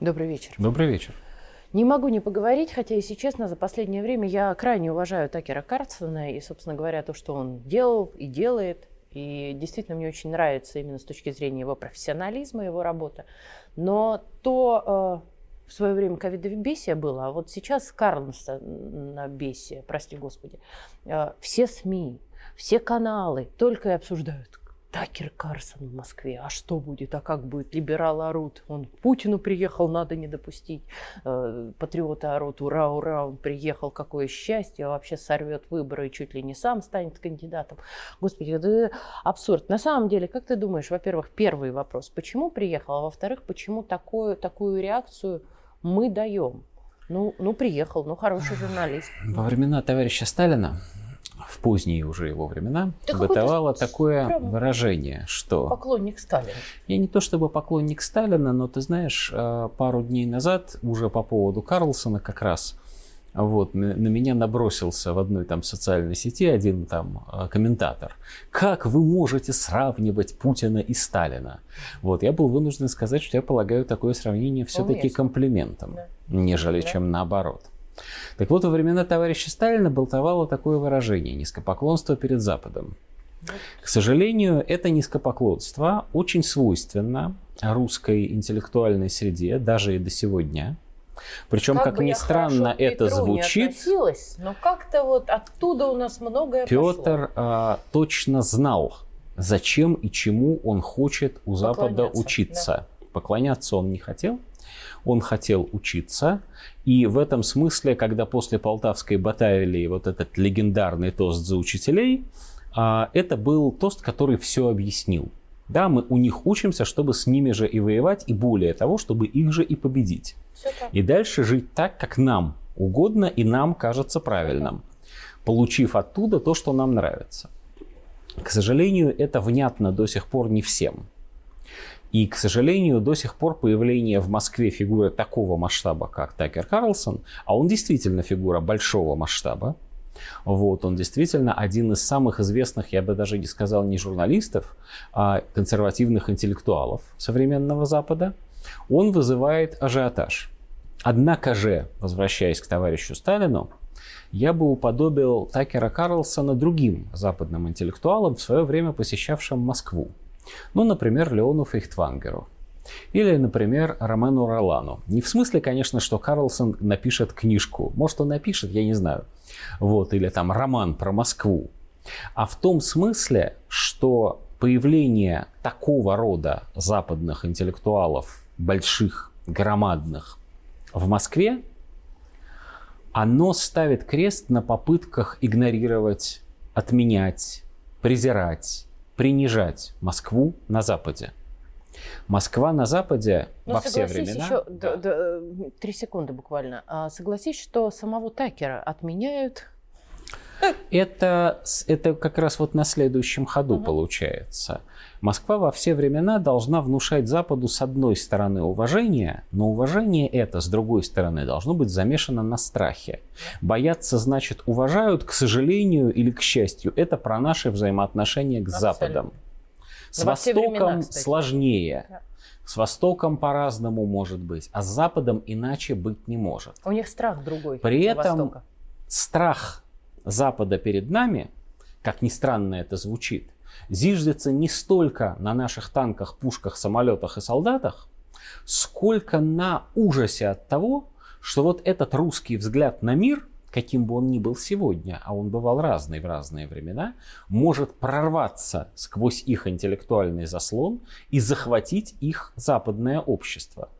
Добрый вечер. Добрый вечер. Не могу не поговорить, хотя, если честно, за последнее время я крайне уважаю Такера Карлсона и, собственно говоря, то, что он делал и делает. И действительно мне очень нравится именно с точки зрения его профессионализма, его работы. Но то э, в свое время ковидобесие было, а вот сейчас Карлса на бесие, прости господи, э, все СМИ, все каналы только и обсуждают, Такер Карсон в Москве. А что будет? А как будет? Либералы орут. Он Путину приехал, надо не допустить. Э, патриоты орут. Ура, ура, он приехал. Какое счастье. Вообще сорвет выборы и чуть ли не сам станет кандидатом. Господи, это абсурд. На самом деле, как ты думаешь, во-первых, первый вопрос. Почему приехал? А во-вторых, почему такую, такую реакцию мы даем? Ну, ну, приехал, ну, хороший журналист. Во времена товарища Сталина в поздние уже его времена да бытовало такое выражение, что... Поклонник Сталина. Я не то чтобы поклонник Сталина, но ты знаешь, э, пару дней назад уже по поводу Карлсона как раз вот, на, меня набросился в одной там социальной сети один там э, комментатор. Как вы можете сравнивать Путина и Сталина? Вот, я был вынужден сказать, что я полагаю такое сравнение все-таки комплиментом, да. нежели да. чем наоборот. Так вот, во времена товарища Сталина болтовало такое выражение – низкопоклонство перед Западом. К сожалению, это низкопоклонство очень свойственно русской интеллектуальной среде, даже и до сегодня. Причем, как, как ни странно это звучит, но как-то вот оттуда у нас многое Петр а, точно знал, зачем и чему он хочет у Запада учиться. Да. Поклоняться он не хотел, он хотел учиться. И в этом смысле, когда после Полтавской баталии вот этот легендарный тост за учителей, а, это был тост, который все объяснил. Да, мы у них учимся, чтобы с ними же и воевать, и более того, чтобы их же и победить. И дальше жить так, как нам угодно и нам кажется правильным, получив оттуда то, что нам нравится. К сожалению, это внятно до сих пор не всем. И, к сожалению, до сих пор появление в Москве фигуры такого масштаба, как Такер Карлсон, а он действительно фигура большого масштаба, вот, он действительно один из самых известных, я бы даже не сказал, не журналистов, а консервативных интеллектуалов современного Запада. Он вызывает ажиотаж. Однако же, возвращаясь к товарищу Сталину, я бы уподобил Такера Карлсона другим западным интеллектуалам, в свое время посещавшим Москву. Ну, например, Леону Фейхтвангеру. Или, например, Ромену Ролану. Не в смысле, конечно, что Карлсон напишет книжку. Может, он напишет, я не знаю. Вот, или там роман про Москву. А в том смысле, что появление такого рода западных интеллектуалов, больших, громадных, в Москве, оно ставит крест на попытках игнорировать, отменять, презирать, принижать Москву на Западе. Москва на Западе Но во все времена... Еще, да. Да, три секунды буквально. А, согласись, что самого Такера отменяют это, это как раз вот на следующем ходу угу. получается. Москва во все времена должна внушать Западу с одной стороны уважение, но уважение это с другой стороны должно быть замешано на страхе. Бояться значит уважают, к сожалению или к счастью, это про наши взаимоотношения к Абсолютно. Западам. С но Востоком времена, сложнее. Да. С Востоком по-разному может быть, а с Западом иначе быть не может. У них страх другой. При этом Востока. страх Запада перед нами, как ни странно это звучит, зиждется не столько на наших танках, пушках, самолетах и солдатах, сколько на ужасе от того, что вот этот русский взгляд на мир, каким бы он ни был сегодня, а он бывал разный в разные времена, может прорваться сквозь их интеллектуальный заслон и захватить их западное общество.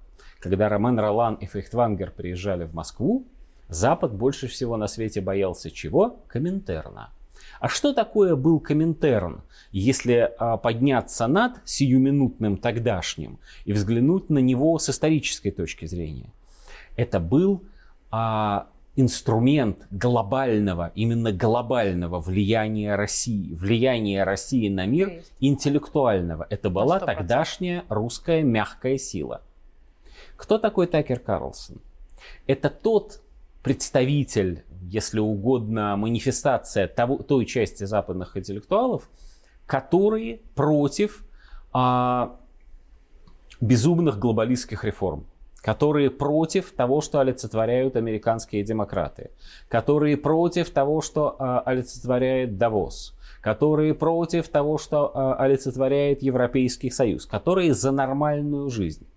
Когда Ромен Ролан и Фейхтвангер приезжали в Москву, Запад больше всего на свете боялся чего? Коминтерна. А что такое был Коминтерн, если а, подняться над сиюминутным тогдашним и взглянуть на него с исторической точки зрения? Это был а, инструмент глобального, именно глобального влияния России, влияния России на мир интеллектуального. Это была тогдашняя русская мягкая сила. Кто такой Такер Карлсон? Это тот представитель, если угодно, манифестация того, той части западных интеллектуалов, которые против а, безумных глобалистских реформ, которые против того, что олицетворяют американские демократы, которые против того, что э, олицетворяет Давос, которые против того, что э, олицетворяет Европейский Союз, которые за нормальную жизнь.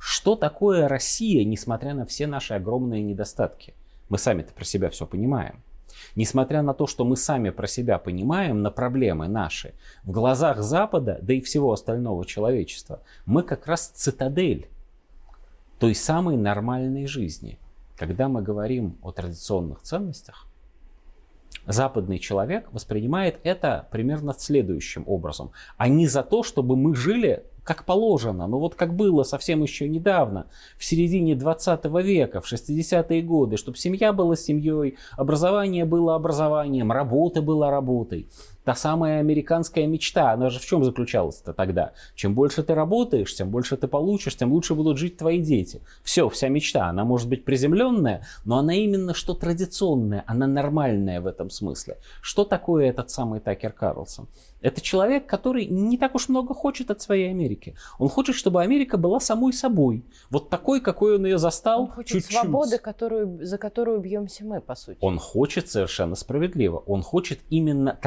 Что такое Россия, несмотря на все наши огромные недостатки? Мы сами-то про себя все понимаем. Несмотря на то, что мы сами про себя понимаем, на проблемы наши, в глазах Запада, да и всего остального человечества, мы как раз цитадель той самой нормальной жизни. Когда мы говорим о традиционных ценностях, западный человек воспринимает это примерно следующим образом. Не за то, чтобы мы жили как положено, но вот как было совсем еще недавно, в середине 20 века, в 60-е годы, чтобы семья была семьей, образование было образованием, работа была работой. Та самая американская мечта, она же в чем заключалась-то тогда? Чем больше ты работаешь, тем больше ты получишь, тем лучше будут жить твои дети. Все, вся мечта, она может быть приземленная, но она именно что традиционная, она нормальная в этом смысле. Что такое этот самый Такер Карлсон? Это человек, который не так уж много хочет от своей Америки. Он хочет, чтобы Америка была самой собой. Вот такой, какой он ее застал. Он хочет чуть-чуть. свободы, которую, за которую бьемся мы, по сути. Он хочет совершенно справедливо. Он хочет именно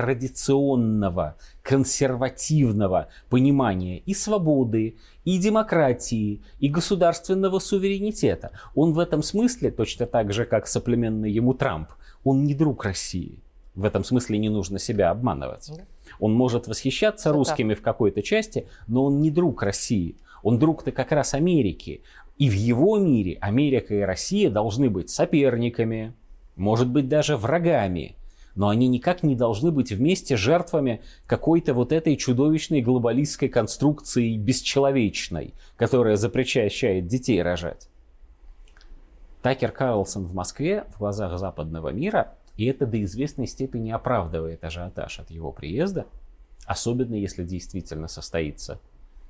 традиционного, консервативного понимания и свободы, и демократии, и государственного суверенитета. Он в этом смысле, точно так же, как соплеменный ему Трамп, он не друг России. В этом смысле не нужно себя обманывать. Он может восхищаться Все русскими так. в какой-то части, но он не друг России. Он друг-то как раз Америки. И в его мире Америка и Россия должны быть соперниками, может быть даже врагами. Но они никак не должны быть вместе жертвами какой-то вот этой чудовищной глобалистской конструкции бесчеловечной, которая запрещает детей рожать. Такер Карлсон в Москве в глазах западного мира и это до известной степени оправдывает ажиотаж от его приезда, особенно если действительно состоится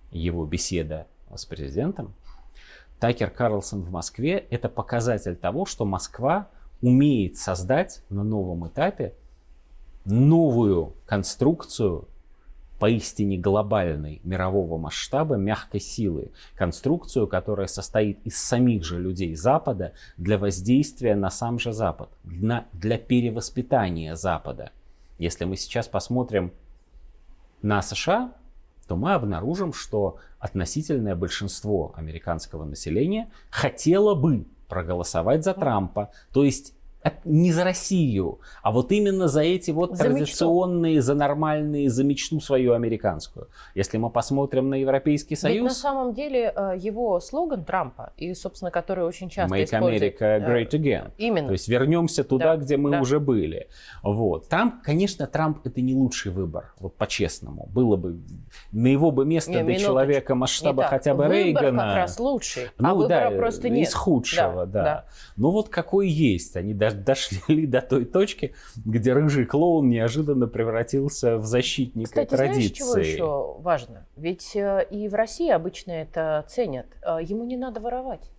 его беседа с президентом. Такер Карлсон в Москве – это показатель того, что Москва умеет создать на новом этапе новую конструкцию поистине глобальной мирового масштаба мягкой силы, конструкцию, которая состоит из самих же людей Запада для воздействия на сам же Запад, для, для перевоспитания Запада. Если мы сейчас посмотрим на США, то мы обнаружим, что относительное большинство американского населения хотело бы проголосовать за Трампа. То есть не за Россию, а вот именно за эти вот за традиционные, мечту. за нормальные, за мечту свою американскую. Если мы посмотрим на Европейский Союз... Ведь на самом деле э, его слоган Трампа, и, собственно, который очень часто Make использует... America Great Again. Именно. То есть вернемся туда, да. где мы да. уже были. Вот. Там, конечно, Трамп это не лучший выбор, вот по-честному. Было бы, на его бы место не, для человека масштаба хотя бы выбор Рейгана... Как раз лучший, ну, а выбора да, просто нет. Из худшего, да. да. да. Ну вот какой есть. Они даже дошли до той точки, где рыжий клоун неожиданно превратился в защитника Кстати, традиции. Знаешь, чего еще важно? Ведь э, и в России обычно это ценят. Э, ему не надо воровать.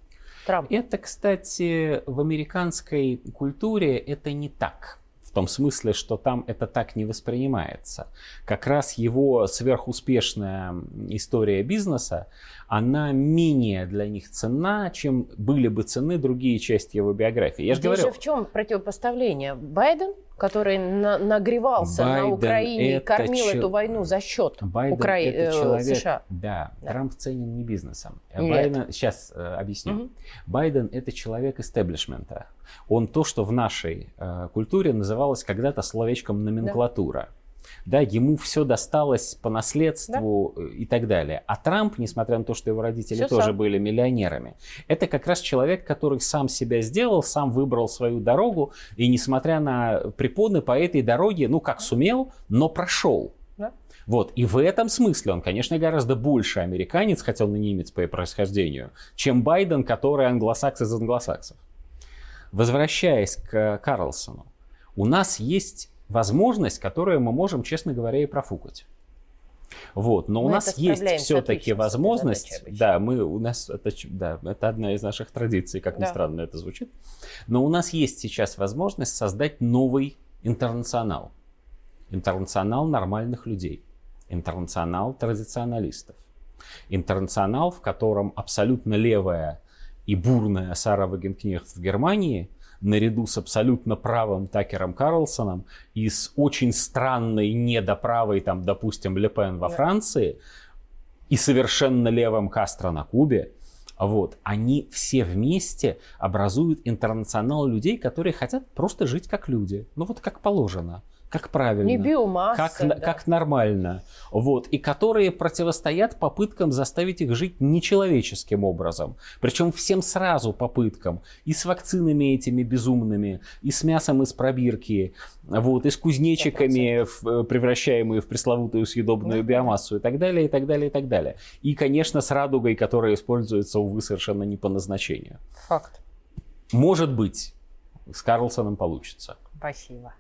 Трамп. Это, кстати, в американской культуре это не так. В том смысле, что там это так не воспринимается. Как раз его сверхуспешная история бизнеса, она менее для них ценна, чем были бы цены другие части его биографии. Я же говорю... же в чем противопоставление? Байден который на, нагревался Байден на Украине и кормил ч... эту войну за счет Укра... это э, человек, США. Да, да, Трамп ценен не бизнесом. Нет. Байден, сейчас э, объясню. Угу. Байден это человек истеблишмента. Он то, что в нашей э, культуре называлось когда-то словечком номенклатура. Да да, ему все досталось по наследству да. и так далее. А Трамп, несмотря на то, что его родители все тоже сам. были миллионерами, это как раз человек, который сам себя сделал, сам выбрал свою дорогу, и несмотря на препоны по этой дороге, ну как сумел, но прошел. Да. Вот. И в этом смысле он, конечно, гораздо больше американец, хотя он и немец по происхождению, чем Байден, который англосакс из англосаксов. Возвращаясь к Карлсону, у нас есть возможность, которую мы можем, честно говоря, и профукать. Вот, но мы у нас есть все-таки возможность, да, мы у нас это, да, это одна из наших традиций, как да. ни странно это звучит, но у нас есть сейчас возможность создать новый интернационал, интернационал нормальных людей, интернационал традиционалистов, интернационал, в котором абсолютно левая и бурная Сара Вагенкнехт в Германии, наряду с абсолютно правым Такером Карлсоном и с очень странной недоправой, там, допустим, Лепен во Франции и совершенно левым Кастро на Кубе, вот, они все вместе образуют интернационал людей, которые хотят просто жить как люди. Ну вот как положено как правильно, не биомасса, как, да. как нормально, вот, и которые противостоят попыткам заставить их жить нечеловеческим образом, причем всем сразу попыткам, и с вакцинами этими безумными, и с мясом из пробирки, вот, и с кузнечиками, в, э, превращаемые в пресловутую съедобную да. биомассу, и так далее, и так далее, и так далее. И, конечно, с радугой, которая используется, увы, совершенно не по назначению. Факт. Может быть, с Карлсоном получится. Спасибо.